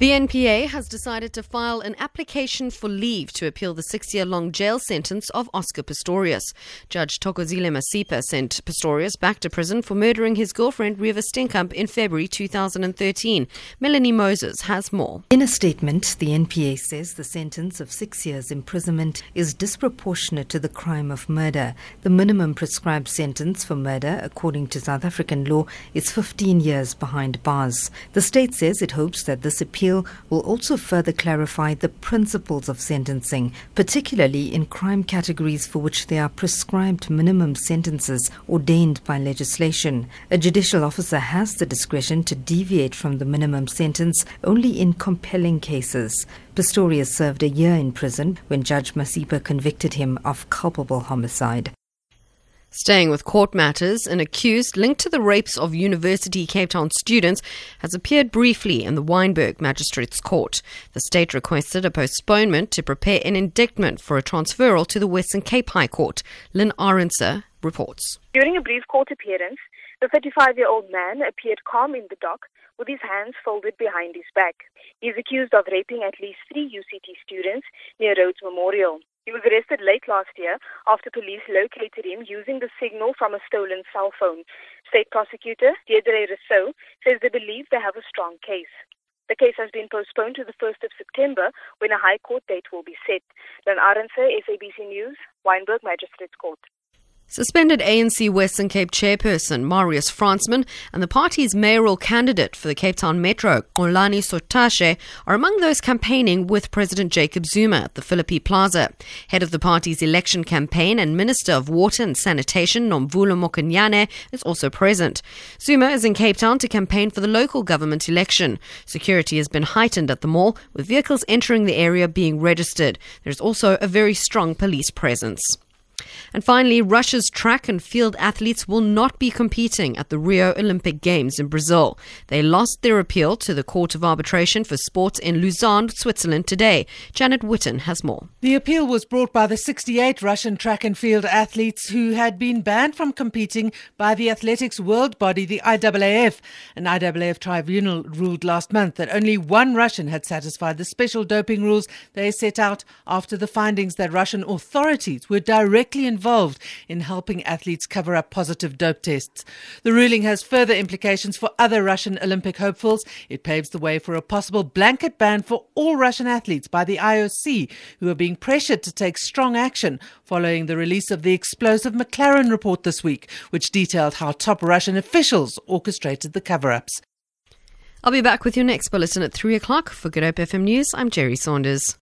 The NPA has decided to file an application for leave to appeal the six year long jail sentence of Oscar Pistorius. Judge Thokozile Masipa sent Pistorius back to prison for murdering his girlfriend Reeva Steenkamp in February 2013. Melanie Moses has more. In a statement, the NPA says the sentence of six years imprisonment is disproportionate to the crime of murder. The minimum prescribed sentence for murder, according to South African law, is 15 years behind bars. The state says it hopes that this appeal appeal will also further clarify the principles of sentencing, particularly in crime categories for which there are prescribed minimum sentences ordained by legislation. A judicial officer has the discretion to deviate from the minimum sentence only in compelling cases. Pistorius served a year in prison when Judge Masipa convicted him of culpable homicide. Staying with court matters, an accused linked to the rapes of University Cape Town students has appeared briefly in the Wynberg Magistrates Court. The state requested a postponement to prepare an indictment for a transferal to the Western Cape High Court. Lynn Arendse reports. During a brief court appearance, the 35 year old man appeared calm in the dock with his hands folded behind his back. He is accused of raping at least three UCT students near Rhodes Memorial. He was arrested late last year after police located him using the signal from a stolen cell phone. State prosecutor Deirdre Rousseau says they believe they have a strong case. The case has been postponed to the 1st of September when a High Court date will be set. Then Arendse, SABC News, Wynberg Magistrates Court. Suspended ANC Western Cape chairperson Marius Fransman and the party's mayoral candidate for the Cape Town Metro, Xolani Sotashe, are among those campaigning with President Jacob Zuma at the Philippi Plaza. Head of the party's election campaign and Minister of Water and Sanitation, Nomvula Mokonyane, is also present. Zuma is in Cape Town to campaign for the local government election. Security has been heightened at the mall, with vehicles entering the area being registered. There's also a very strong police presence. And finally, Russia's track and field athletes will not be competing at the Rio Olympic Games in Brazil. They lost their appeal to the Court of Arbitration for Sport in Lausanne, Switzerland today. Janet Witten has more. The appeal was brought by the 68 Russian track and field athletes who had been banned from competing by the athletics world body, the IAAF. An IAAF tribunal ruled last month that only one Russian had satisfied the special doping rules they set out after the findings that Russian authorities were directly directly involved in helping athletes cover up positive dope tests. The ruling has further implications for other Russian Olympic hopefuls. It paves the way for a possible blanket ban for all Russian athletes by the IOC, who are being pressured to take strong action following the release of the explosive McLaren report this week, which detailed how top Russian officials orchestrated the cover ups. I'll be back with your next bulletin at 3 o'clock. For Good Hope FM News, I'm Jerry Saunders.